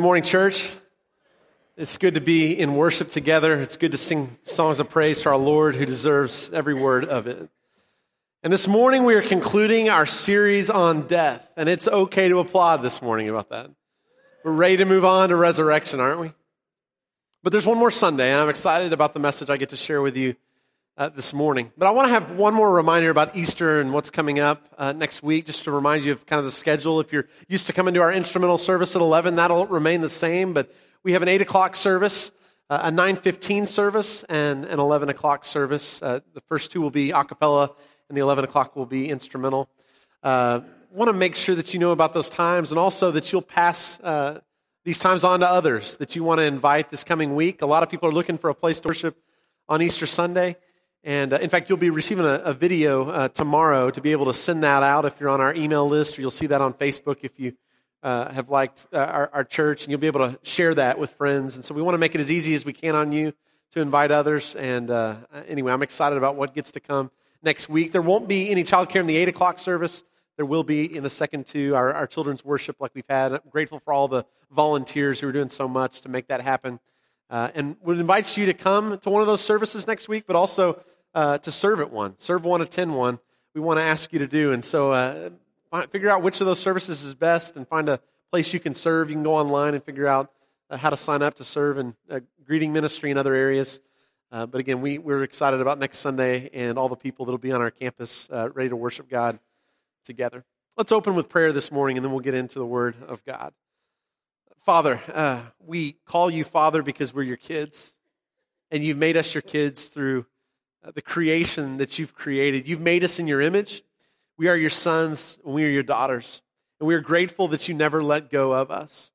Good morning, church. It's good to be in worship together. It's good to sing songs of praise to our Lord who deserves every word of it. And this morning we are concluding our series on death. And it's okay to applaud this morning about that. We're ready to move on to resurrection, aren't we? But there's one more Sunday, and I'm excited about the message I get to share with you uh, this morning. But I want to have one more reminder about Easter and what's coming up uh, next week, just to remind you of kind of the schedule. If you're used to coming to our instrumental service at 11, that'll remain the same. But we have an 8 o'clock service, uh, a 9.15 service, and an 11 o'clock service. Uh, the first two will be a cappella, and the 11 o'clock will be instrumental. Uh, want to make sure that you know about those times and also that you'll pass uh, these times on to others that you want to invite this coming week. A lot of people are looking for a place to worship on Easter Sunday. And uh, in fact, you'll be receiving a, a video uh, tomorrow to be able to send that out if you're on our email list, or you'll see that on Facebook if you uh, have liked uh, our, our, church, and you'll be able to share that with friends. And so we want to make it as easy as we can on you to invite others. And uh, anyway, I'm excited about what gets to come next week. There won't be any childcare in the 8 o'clock service. There will be in the second two, our, our children's worship like we've had. I'm grateful for all the volunteers who are doing so much to make that happen. Uh, and would invite you to come to one of those services next week, but also uh, to serve at one. Serve one, attend one. We want to ask you to do. And so uh, figure out which of those services is best and find a place you can serve. You can go online and figure out uh, how to sign up to serve in greeting ministry and other areas. Uh, but again, we, we're excited about next Sunday and all the people that will be on our campus uh, ready to worship God together. Let's open with prayer this morning and then we'll get into the Word of God. Father, uh, we call you Father because we're your kids, and you've made us your kids through uh, the creation that you've created. You've made us in your image. We are your sons, and we are your daughters. And we are grateful that you never let go of us.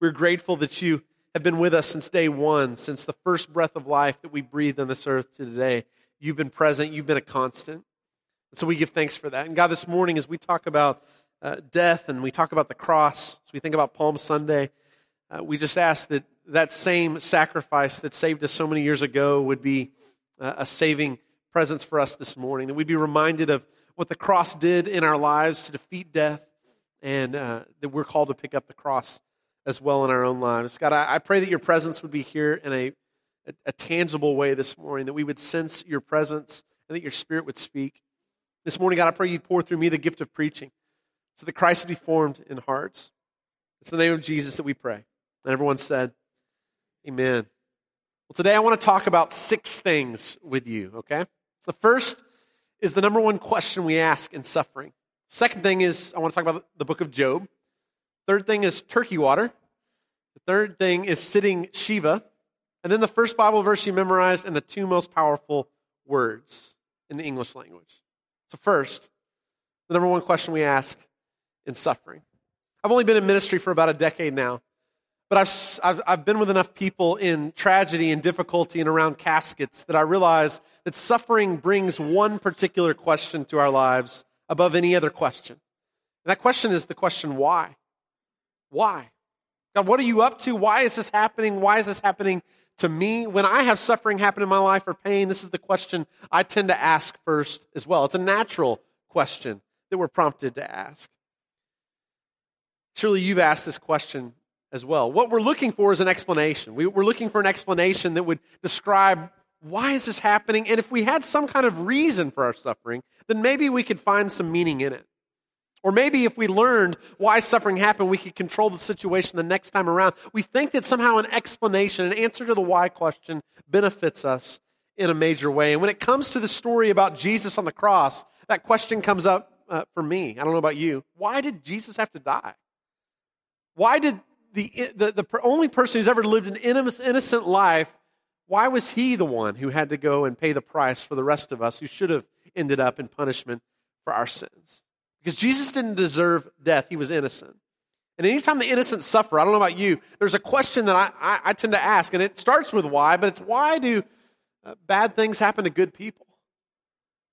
We're grateful that you have been with us since day one, since the first breath of life that we breathed on this earth to today. You've been present, you've been a constant. And so we give thanks for that. And God, this morning, as we talk about uh, death and we talk about the cross, as we think about Palm Sunday, uh, we just ask that that same sacrifice that saved us so many years ago would be uh, a saving presence for us this morning. That we'd be reminded of what the cross did in our lives to defeat death, and uh, that we're called to pick up the cross as well in our own lives. God, I, I pray that your presence would be here in a, a, a tangible way this morning, that we would sense your presence and that your spirit would speak. This morning, God, I pray you'd pour through me the gift of preaching so that Christ would be formed in hearts. It's the name of Jesus that we pray. And everyone said, Amen. Well, today I want to talk about six things with you, okay? The first is the number one question we ask in suffering. Second thing is I want to talk about the book of Job. Third thing is turkey water. The third thing is sitting Shiva. And then the first Bible verse you memorized and the two most powerful words in the English language. So, first, the number one question we ask in suffering. I've only been in ministry for about a decade now, but I've, I've, I've, been with enough people in tragedy and difficulty and around caskets that I realize that suffering brings one particular question to our lives above any other question. And that question is the question why? Why? God, what are you up to? Why is this happening? Why is this happening to me? When I have suffering happen in my life or pain, this is the question I tend to ask first as well. It's a natural question that we're prompted to ask. Surely you've asked this question as well. What we're looking for is an explanation. We, are looking for an explanation that would describe why is this happening? And if we had some kind of reason for our suffering, then maybe we could find some meaning in it. Or maybe if we learned why suffering happened, we could control the situation the next time around. We think that somehow an explanation, an answer to the why question, benefits us in a major way. And when it comes to the story about Jesus on the cross, that question comes up uh, for me. I don't know about you. Why did Jesus have to die? Why did the, the, the only person who's ever lived an innocent life, why was he the one who had to go and pay the price for the rest of us who should have ended up in punishment for our sins? Because Jesus didn't deserve death, he was innocent. And anytime the innocent suffer, I don't know about you, there's a question that I, I, I tend to ask, and it starts with why, but it's why do uh, bad things happen to good people?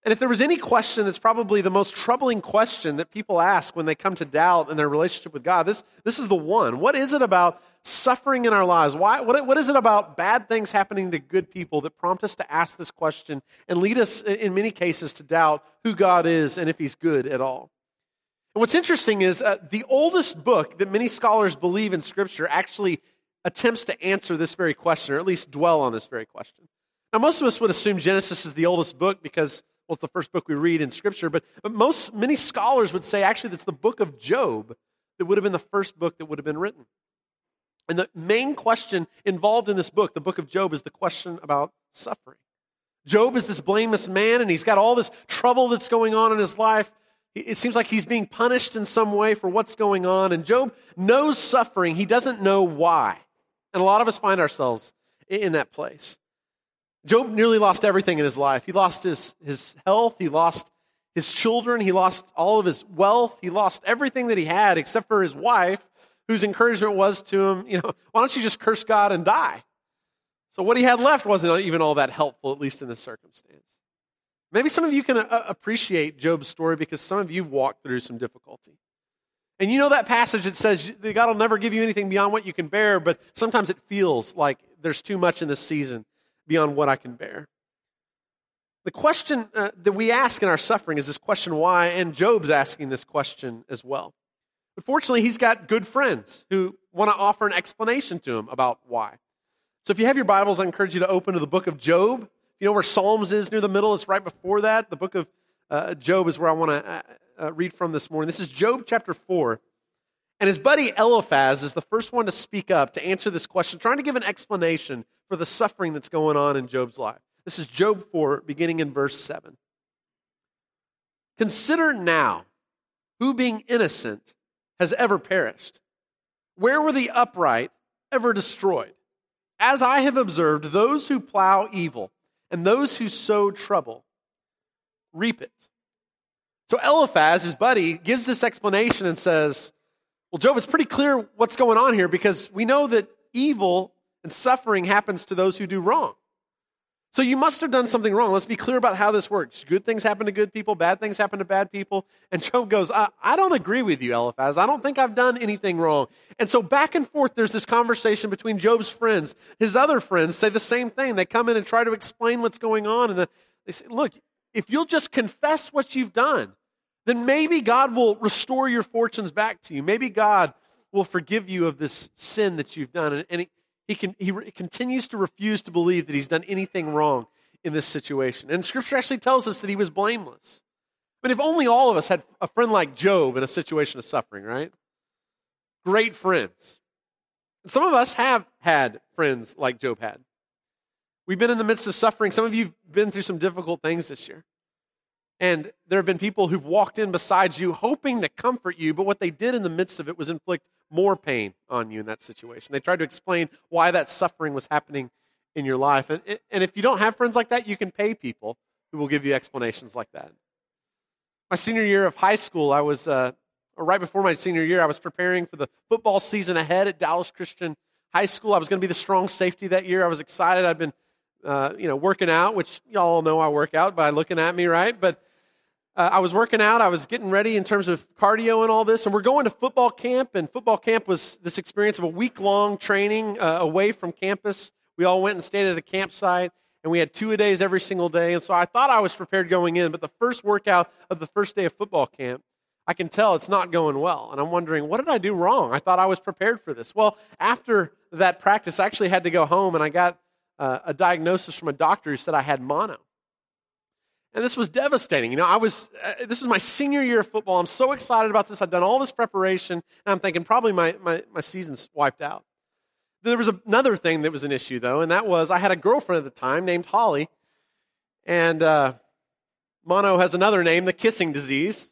And if there was any question that's probably the most troubling question that people ask when they come to doubt in their relationship with God, this, this is the one. What is it about suffering in our lives? Why, what, what is it about bad things happening to good people that prompt us to ask this question and lead us, in many cases, to doubt who God is and if He's good at all? And what's interesting is uh, the oldest book that many scholars believe in Scripture actually attempts to answer this very question, or at least dwell on this very question. Now, most of us would assume Genesis is the oldest book because, well, it's the first book we read in Scripture, but, but most, many scholars would say actually it's the book of Job that would have been the first book that would have been written. And the main question involved in this book, the book of Job, is the question about suffering. Job is this blameless man, and he's got all this trouble that's going on in his life. It seems like he's being punished in some way for what's going on. And Job knows suffering, he doesn't know why. And a lot of us find ourselves in that place. Job nearly lost everything in his life. He lost his, his health, he lost his children, he lost all of his wealth, he lost everything that he had except for his wife, whose encouragement was to him, you know, why don't you just curse God and die? So what he had left wasn't even all that helpful, at least in this circumstance. Maybe some of you can uh, appreciate Job's story because some of you walked through some difficulty. And you know that passage that says God will never give you anything beyond what you can bear, but sometimes it feels like there's too much in this season beyond what I can bear. The question uh, that we ask in our suffering is this question why, and Job's asking this question as well. But fortunately, he's got good friends who want to offer an explanation to him about why. So if you have your Bibles, I encourage you to open to the book of Job. You know where Psalms is near the middle? It's right before that. The book of uh, Job is where I want to uh, uh, read from this morning. This is Job chapter 4. And his buddy Eliphaz is the first one to speak up to answer this question, trying to give an explanation for the suffering that's going on in Job's life. This is Job 4, beginning in verse 7. Consider now who being innocent has ever perished. Where were the upright ever destroyed? As I have observed, those who plow evil and those who sow trouble reap it. So Eliphaz, his buddy, gives this explanation and says, Well, Job, it's pretty clear what's going on here because we know that evil and suffering happens to those who do wrong. So you must have done something wrong. Let's be clear about how this works. Good things happen to good people, bad things happen to bad people. And Job goes, I, I, don't agree with you, Eliphaz. I don't think I've done anything wrong. And so back and forth, there's this conversation between Job's friends. His other friends say the same thing. They come in and try to explain what's going on. And they say, Look, if you'll just confess what you've done, then maybe God will restore your fortunes back to you. Maybe God will forgive you of this sin that you've done. And, and he, can, he re- continues to refuse to believe that he's done anything wrong in this situation. And scripture actually tells us that he was blameless. But if only all of us had a friend like Job in a situation of suffering, right? Great friends. And some of us have had friends like Job had. We've been in the midst of suffering. Some of you have been through some difficult things this year. And there have been people who've walked in beside you hoping to comfort you, but what they did in the midst of it was inflict more pain on you in that situation. They tried to explain why that suffering was happening in your life. And, and if you don't have friends like that, you can pay people who will give you explanations like that. My senior year of high school, I was, uh, right before my senior year, I was preparing for the football season ahead at Dallas Christian High School. I was going to be the strong safety that year. I was excited. I'd been uh, you know, working out, which y'all know I work out by looking at me, right? But uh, I was working out. I was getting ready in terms of cardio and all this. And we're going to football camp. And football camp was this experience of a week long training uh, away from campus. We all went and stayed at a campsite. And we had two a days every single day. And so I thought I was prepared going in. But the first workout of the first day of football camp, I can tell it's not going well. And I'm wondering, what did I do wrong? I thought I was prepared for this. Well, after that practice, I actually had to go home and I got uh, a diagnosis from a doctor who said I had mono. And this was devastating. You know, I was, uh, this was my senior year of football. I'm so excited about this. I've done all this preparation, and I'm thinking probably my, my, my season's wiped out. There was another thing that was an issue, though, and that was I had a girlfriend at the time named Holly, and uh, mono has another name, the kissing disease.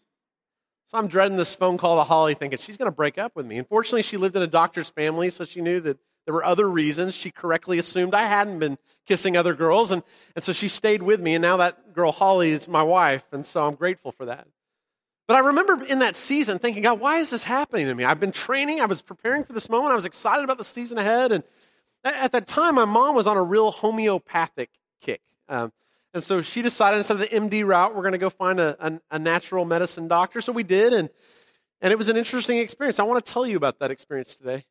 So I'm dreading this phone call to Holly, thinking she's going to break up with me. Unfortunately, she lived in a doctor's family, so she knew that there were other reasons. She correctly assumed I hadn't been kissing other girls, and, and so she stayed with me, and now that girl, Holly, is my wife, and so I'm grateful for that. But I remember in that season thinking, God, why is this happening to me? I've been training, I was preparing for this moment, I was excited about the season ahead, and at that time, my mom was on a real homeopathic kick. Um, and so she decided instead of the MD route, we're going to go find a, a, a, natural medicine doctor. So we did, and, and it was an interesting experience. I want to tell you about that experience today.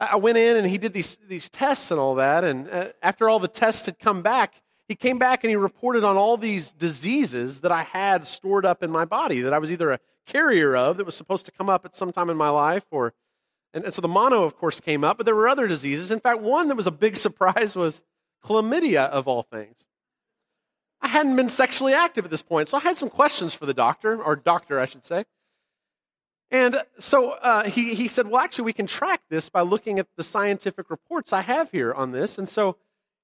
I went in and he did these, these tests and all that. And uh, after all the tests had come back, he came back and he reported on all these diseases that I had stored up in my body, that I was either a carrier of that was supposed to come up at some time in my life or and, and so the mono of course came up but there were other diseases. In fact one that was a big surprise was chlamydia of all things. I hadn't been sexually active at this point so i had some questions for the doctor or doctor i should say and so uh, he, he said well actually we can track this by looking at the scientific reports i have here on this and so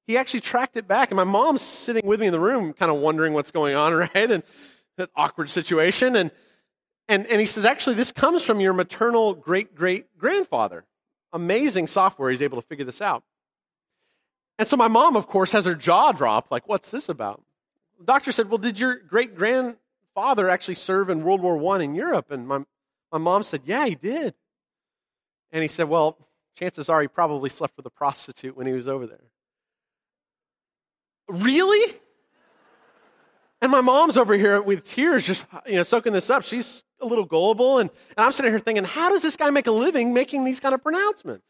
he actually tracked it back and my mom's sitting with me in the room kind of wondering what's going on right and that awkward situation and and, and he says, actually, this comes from your maternal great great grandfather. Amazing software. He's able to figure this out. And so my mom, of course, has her jaw drop like, what's this about? The doctor said, well, did your great grandfather actually serve in World War I in Europe? And my, my mom said, yeah, he did. And he said, well, chances are he probably slept with a prostitute when he was over there. Really? And my mom's over here with tears just, you know, soaking this up. She's a little gullible. And, and I'm sitting here thinking, how does this guy make a living making these kind of pronouncements?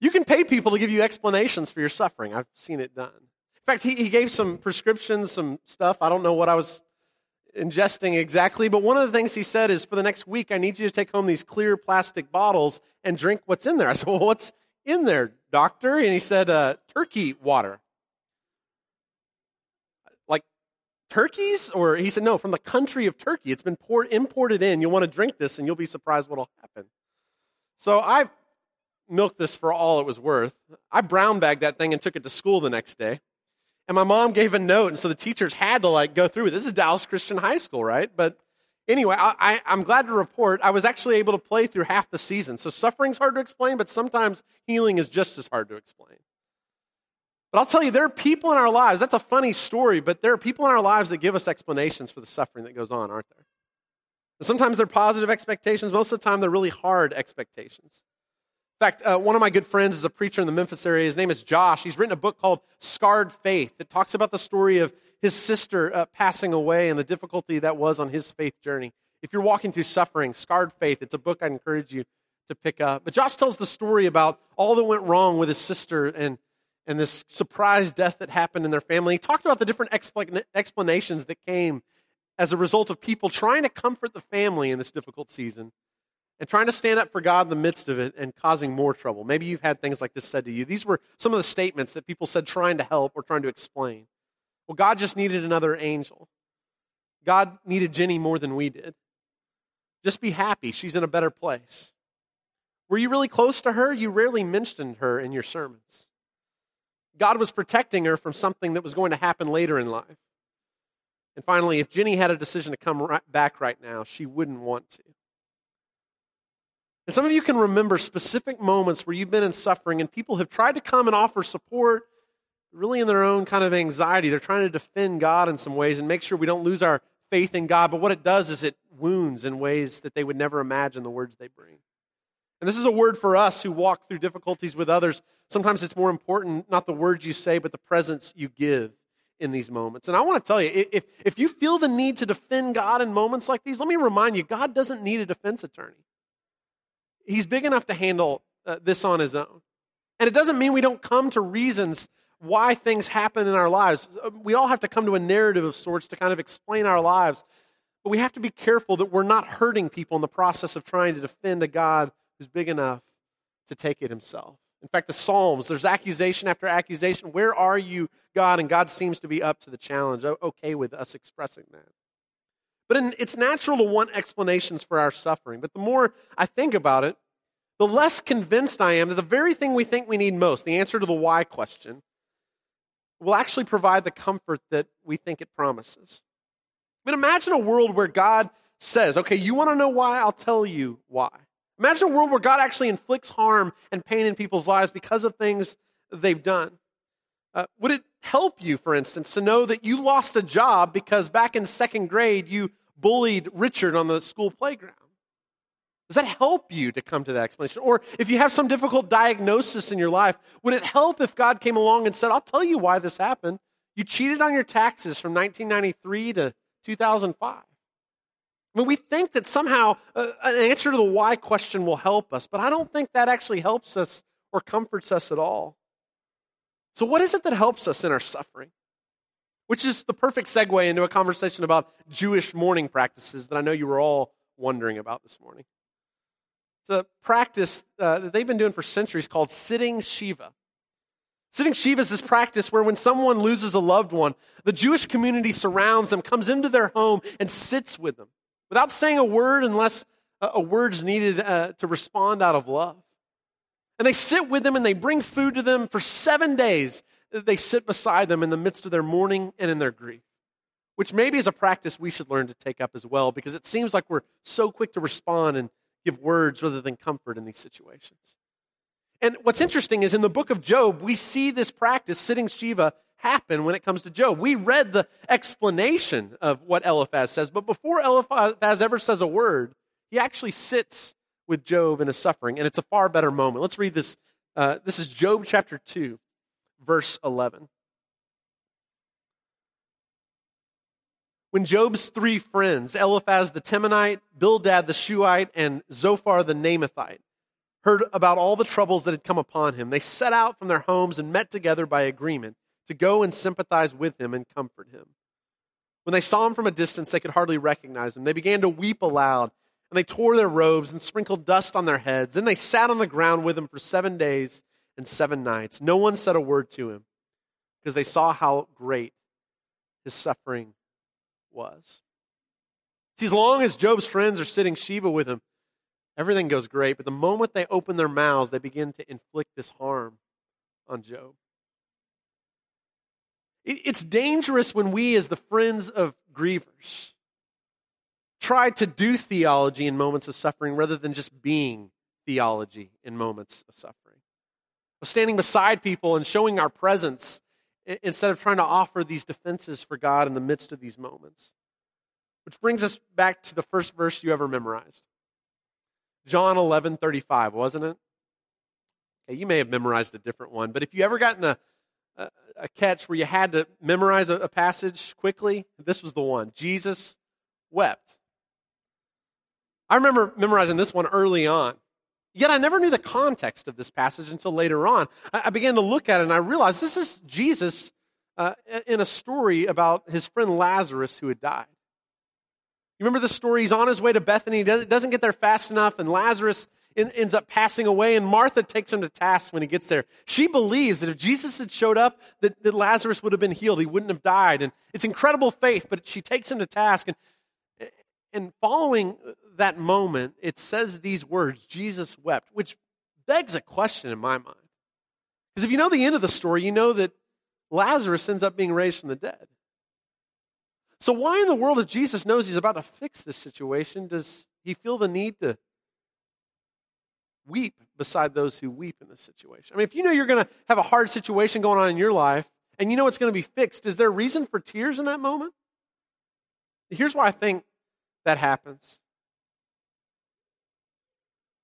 You can pay people to give you explanations for your suffering. I've seen it done. In fact, he, he gave some prescriptions, some stuff. I don't know what I was ingesting exactly, but one of the things he said is for the next week, I need you to take home these clear plastic bottles and drink what's in there. I said, Well, what's in there, doctor? And he said, uh, Turkey water. Like turkeys? Or he said, no, from the country of Turkey. It's been poured, imported in. You'll want to drink this and you'll be surprised what'll happen. So I milked this for all it was worth. I brown bagged that thing and took it to school the next day. And my mom gave a note, and so the teachers had to like go through it. This is Dallas Christian High School, right? But anyway, I, am glad to report I was actually able to play through half the season. So suffering's hard to explain, but sometimes healing is just as hard to explain. But I'll tell you, there are people in our lives, that's a funny story, but there are people in our lives that give us explanations for the suffering that goes on, aren't there? And sometimes they're positive expectations, most of the time they're really hard expectations. In fact, uh, one of my good friends is a preacher in the Memphis area. His name is Josh. He's written a book called Scarred Faith that talks about the story of his sister uh, passing away and the difficulty that was on his faith journey. If you're walking through suffering, Scarred Faith, it's a book I encourage you to pick up. But Josh tells the story about all that went wrong with his sister and and this surprise death that happened in their family. He talked about the different explanations that came as a result of people trying to comfort the family in this difficult season and trying to stand up for God in the midst of it and causing more trouble. Maybe you've had things like this said to you. These were some of the statements that people said trying to help or trying to explain. Well, God just needed another angel. God needed Jenny more than we did. Just be happy. She's in a better place. Were you really close to her? You rarely mentioned her in your sermons. God was protecting her from something that was going to happen later in life. And finally, if Jenny had a decision to come right back right now, she wouldn't want to. And some of you can remember specific moments where you've been in suffering and people have tried to come and offer support, really in their own kind of anxiety. They're trying to defend God in some ways and make sure we don't lose our faith in God. But what it does is it wounds in ways that they would never imagine the words they bring. And this is a word for us who walk through difficulties with others. Sometimes it's more important, not the words you say, but the presence you give in these moments. And I want to tell you, if, if you feel the need to defend God in moments like these, let me remind you, God doesn't need a defense attorney. He's big enough to handle uh, this on his own. And it doesn't mean we don't come to reasons why things happen in our lives. Uh, we all have to come to a narrative of sorts to kind of explain our lives. But we have to be careful that we're not hurting people in the process of trying to defend a God who's big enough to take it himself. In fact, the Psalms, there's accusation after accusation. Where are you, God? And God seems to be up to the challenge, okay with us expressing that. But in, it's natural to want explanations for our suffering. But the more I think about it, the less convinced I am that the very thing we think we need most, the answer to the why question, will actually provide the comfort that we think it promises. But imagine a world where God says, okay, you want to know why? I'll tell you why. Imagine a world where God actually inflicts harm and pain in people's lives because of things they've done. Uh, would it help you, for instance, to know that you lost a job because back in second grade you bullied Richard on the school playground? Does that help you to come to that explanation? Or if you have some difficult diagnosis in your life, would it help if God came along and said, I'll tell you why this happened? You cheated on your taxes from 1993 to 2005. I mean, we think that somehow uh, an answer to the why question will help us, but I don't think that actually helps us or comforts us at all. So, what is it that helps us in our suffering? Which is the perfect segue into a conversation about Jewish mourning practices that I know you were all wondering about this morning. It's a practice uh, that they've been doing for centuries called sitting Shiva. Sitting Shiva is this practice where when someone loses a loved one, the Jewish community surrounds them, comes into their home, and sits with them without saying a word unless a word's needed uh, to respond out of love. And they sit with them and they bring food to them for seven days. They sit beside them in the midst of their mourning and in their grief, which maybe is a practice we should learn to take up as well because it seems like we're so quick to respond and give words rather than comfort in these situations. And what's interesting is in the book of Job, we see this practice, sitting Shiva, happen when it comes to Job. We read the explanation of what Eliphaz says, but before Eliphaz ever says a word, he actually sits with Job in his suffering, and it's a far better moment. Let's read this. Uh, this is Job chapter 2, verse 11. When Job's three friends, Eliphaz the Temanite, Bildad the Shuhite, and Zophar the Naamathite, heard about all the troubles that had come upon him, they set out from their homes and met together by agreement to go and sympathize with him and comfort him. When they saw him from a distance, they could hardly recognize him. They began to weep aloud, and they tore their robes and sprinkled dust on their heads. Then they sat on the ground with him for seven days and seven nights. No one said a word to him because they saw how great his suffering was. See, as long as Job's friends are sitting Shiva with him, everything goes great. But the moment they open their mouths, they begin to inflict this harm on Job. It's dangerous when we, as the friends of grievers, try to do theology in moments of suffering rather than just being theology in moments of suffering. Standing beside people and showing our presence instead of trying to offer these defenses for God in the midst of these moments. Which brings us back to the first verse you ever memorized. John 11, 35, wasn't it? Okay, you may have memorized a different one, but if you ever gotten a, a, a catch where you had to memorize a, a passage quickly, this was the one. Jesus wept. I remember memorizing this one early on. Yet I never knew the context of this passage until later on. I, began to look at it and I realized this is Jesus uh, in a story about his friend Lazarus who had died. You remember the story? He's on his way to Bethany. He doesn't get there fast enough, and Lazarus ends up passing away, and Martha takes him to task when he gets there. She believes that if Jesus had showed up, that, that Lazarus would have been healed. He wouldn't have died. And it's incredible faith, but she takes him to task. And, and following that moment, it says these words Jesus wept, which begs a question in my mind. Because if you know the end of the story, you know that Lazarus ends up being raised from the dead. So, why in the world, if Jesus knows he's about to fix this situation, does he feel the need to weep beside those who weep in this situation. I mean, if you know you're going to have a hard situation going on in your life and you know it's going to be fixed, is there reason for tears in that moment? Here's why I think happens.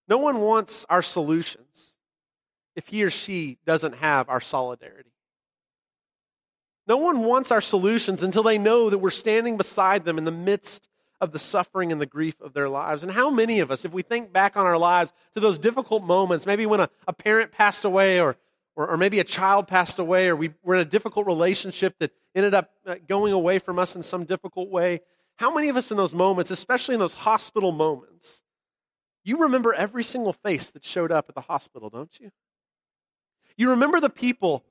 No one wants our solutions if he or she doesn't have our solidarity. No one wants our solutions until they know that we're standing beside them in the midst of the suffering and the grief of their lives. And how many of us, if we think back on our lives to those difficult moments, maybe when a, a parent passed away or, or, or, maybe a child passed away or we were in a difficult relationship that ended up uh, going away from us in some difficult way, how many of us in those moments, especially in those hospital moments, you remember every single face that showed up at the hospital, don't you? You remember the people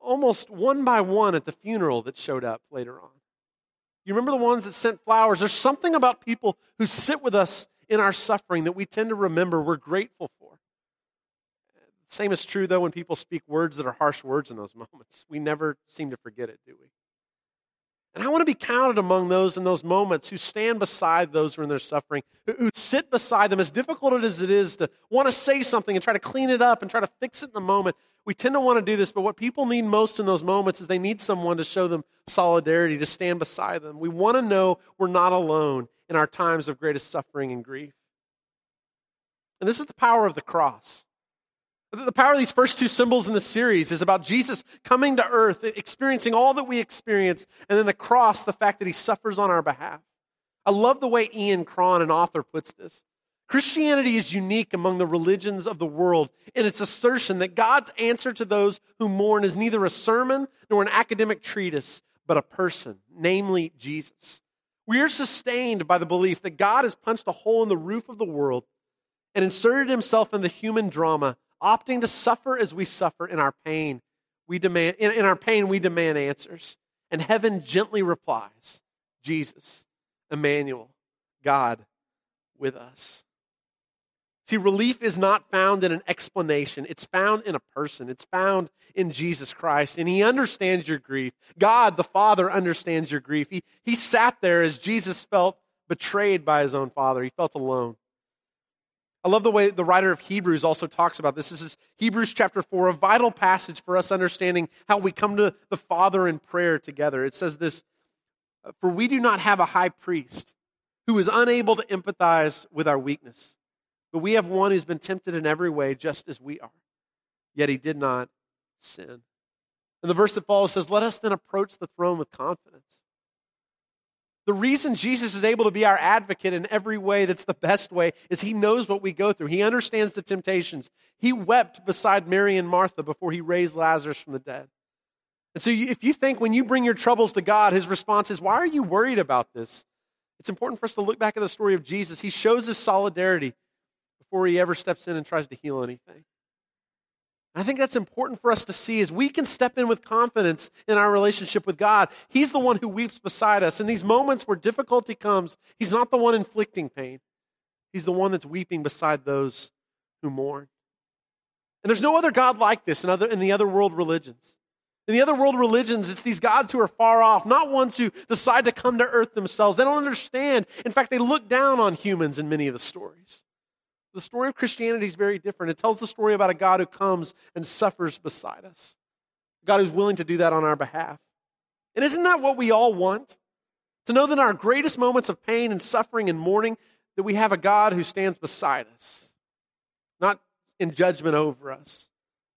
almost one by one at the funeral that showed up later on. You remember the ones that sent flowers? There's something about people who sit with us in our suffering that we tend to remember we're grateful for. Same is true, though, when people speak words that are harsh words in those moments. We never seem to forget it, do we? And I want to be counted among those in those moments who stand beside those who are in their suffering, who, sit beside them, as difficult as it is to want to say something and try to clean it up and try to fix it in the moment. We tend to want to do this, but what people need most in those moments is they need someone to show them solidarity, to stand beside them. We want to know we're not alone in our times of greatest suffering and grief. And this is the power of the cross. The power of these first two symbols in the series is about Jesus coming to earth, experiencing all that we experience, and then the cross, the fact that he suffers on our behalf. I love the way Ian Cron, an author, puts this. Christianity is unique among the religions of the world in its assertion that God's answer to those who mourn is neither a sermon nor an academic treatise, but a person, namely Jesus. We are sustained by the belief that God has punched a hole in the roof of the world and inserted himself in the human drama, opting to suffer as we suffer in our pain. We demand in, in our pain we demand answers. And heaven gently replies, Jesus, Emmanuel, God with us. See, relief is not found in an explanation. It's found in a person. It's found in Jesus Christ. And He understands your grief. God, the Father, understands your grief. He, he sat there as Jesus felt betrayed by His own Father. He felt alone. I love the way the writer of Hebrews also talks about this. This is Hebrews chapter 4, a vital passage for us understanding how we come to the Father in prayer together. It says this For we do not have a high priest who is unable to empathize with our weakness but we have one who's been tempted in every way, just as we are. Yet he did not sin. And the verse that follows says, Let us then approach the throne with confidence. The reason Jesus is able to be our advocate in every way that's the best way is he knows what we go through. He understands the temptations. He wept beside Mary and Martha before he raised Lazarus from the dead. And so, if you think when you bring your troubles to God, his response is, Why are you worried about this? It's important for us to look back at the story of Jesus. He shows his solidarity before he ever steps in and tries to heal anything. I think that's important for us to see is we can step in with confidence in our relationship with God. He's the one who weeps beside us. In these moments where difficulty comes, He's not the one inflicting pain. He's the one that's weeping beside those who mourn. And there's no other God like this in, other, in the other world religions. In the other world religions, it's these gods who are far off, not ones who decide to come to earth themselves. They don't understand. In fact, they look down on humans in many of the stories. The story of Christianity is very different. It tells the story about a God who comes and suffers beside us, God who's willing to do that on our behalf. And isn't that what we all want? To know that in our greatest moments of pain and suffering and mourning, that we have a God who stands beside us, not in judgment over us,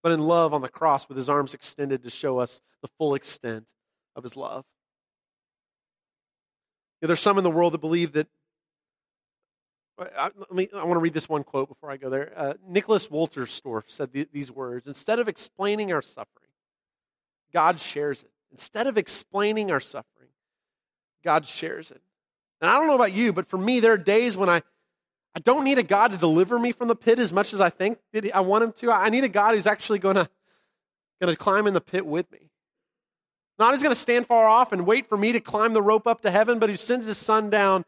but in love on the cross with his arms extended to show us the full extent of his love. You know, there's some in the world that believe that I, let me, I want to read this one quote before I go there. Uh, Nicholas Wolterstorff said th- these words Instead of explaining our suffering, God shares it. Instead of explaining our suffering, God shares it. And I don't know about you, but for me, there are days when I, I don't need a God to deliver me from the pit as much as I think I want him to. I need a God who's actually going to, going to climb in the pit with me. Not who's going to stand far off and wait for me to climb the rope up to heaven, but who sends his son down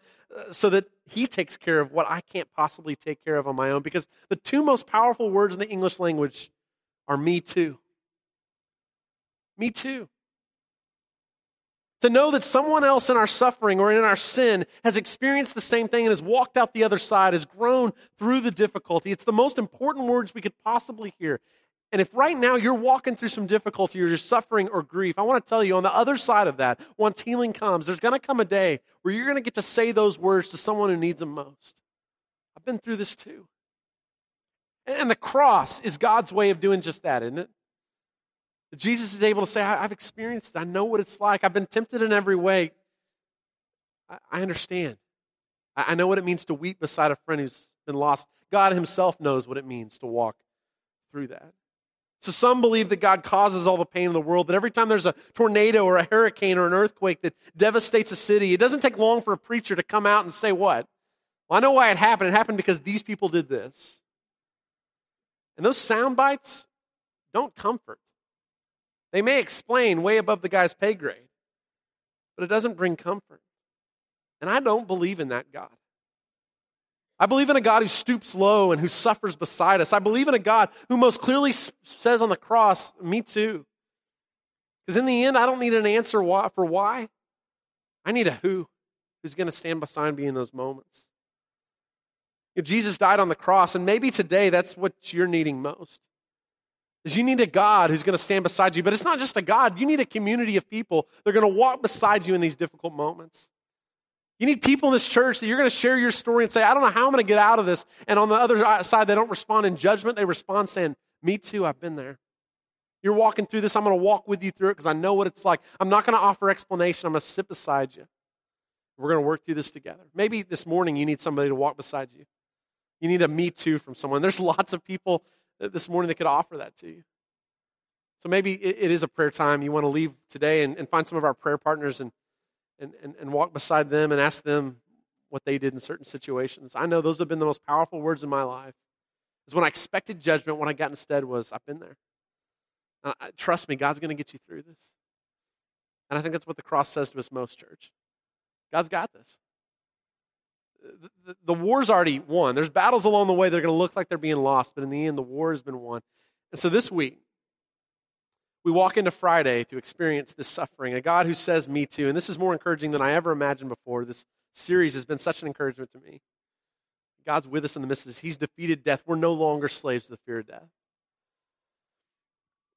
so that he takes care of what I can't possibly take care of on my own. Because the two most powerful words in the English language are me too. Me too. To know that someone else in our suffering or in our sin has experienced the same thing and has walked out the other side, has grown through the difficulty. It's the most important words we could possibly hear. And if right now you're walking through some difficulty or you're suffering or grief, I want to tell you on the other side of that, once healing comes, there's going to come a day where you're going to get to say those words to someone who needs them most. I've been through this too. And the cross is God's way of doing just that, isn't it? Jesus is able to say, I've experienced it. I know what it's like. I've been tempted in every way. I understand. I know what it means to weep beside a friend who's been lost. God Himself knows what it means to walk through that. So some believe that God causes all the pain in the world, that every time there's a tornado or a hurricane or an earthquake that devastates a city, it doesn't take long for a preacher to come out and say, What? Well, I know why it happened. It happened because these people did this. And those sound bites don't comfort. They may explain way above the guy's pay grade, but it doesn't bring comfort. And I don't believe in that God. I believe in a God who stoops low and who suffers beside us. I believe in a God who most clearly says on the cross, Me too. Because in the end, I don't need an answer for why. I need a who who's going to stand beside me in those moments. Jesus died on the cross, and maybe today that's what you're needing most. Is you need a God who's going to stand beside you, but it's not just a God. You need a community of people that are going to walk beside you in these difficult moments. You need people in this church that you're going to share your story and say, I don't know how I'm going to get out of this. And on the other side, they don't respond in judgment. They respond saying, Me too, I've been there. You're walking through this. I'm going to walk with you through it because I know what it's like. I'm not going to offer explanation. I'm going to sit beside you. We're going to work through this together. Maybe this morning you need somebody to walk beside you. You need a me too from someone. There's lots of people this morning that could offer that to you. So maybe it, is a prayer time. You want to leave today and find some of our prayer partners and, and, and, and walk beside them and ask them what they did in certain situations. I know those have been the most powerful words in my life. Is when I expected judgment, what I got instead was, I've been there. Trust me, God's going to get you through this. And I think that's what the cross says to us most, church. God's got this. The, the, the war's already won. There's battles along the way that are going to look like they're being lost, but in the end, the war has been won. And so this week, we walk into Friday to experience this suffering, a God who says, Me too. And this is more encouraging than I ever imagined before. This series has been such an encouragement to me. God's with us in the midst of this. He's defeated death. We're no longer slaves to the fear of death.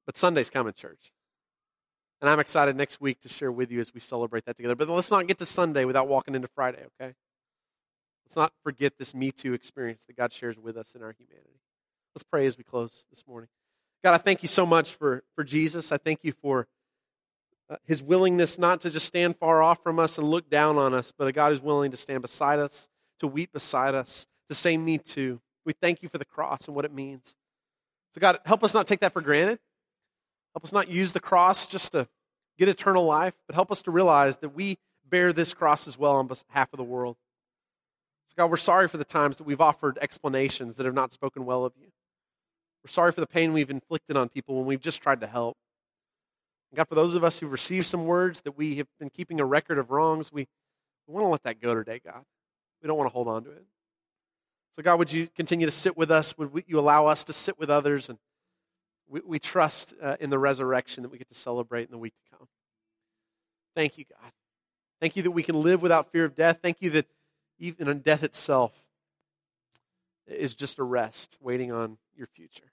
But Sunday's coming, church. And I'm excited next week to share with you as we celebrate that together. But let's not get to Sunday without walking into Friday, okay? Let's not forget this Me Too experience that God shares with us in our humanity. Let's pray as we close this morning. God, I thank you so much for, for Jesus. I thank you for uh, his willingness not to just stand far off from us and look down on us, but a God who's willing to stand beside us, to weep beside us, to say, Me too. We thank you for the cross and what it means. So, God, help us not take that for granted. Help us not use the cross just to get eternal life, but help us to realize that we bear this cross as well on behalf of the world. So, God, we're sorry for the times that we've offered explanations that have not spoken well of you. We're sorry for the pain we've inflicted on people when we've just tried to help. And God, for those of us who've received some words that we have been keeping a record of wrongs, we, we want to let that go today, God. We don't want to hold on to it. So, God, would you continue to sit with us? Would you allow us to sit with others? And we, we trust uh, in the resurrection that we get to celebrate in the week to come. Thank you, God. Thank you that we can live without fear of death. Thank you that even in death itself is just a rest waiting on your future.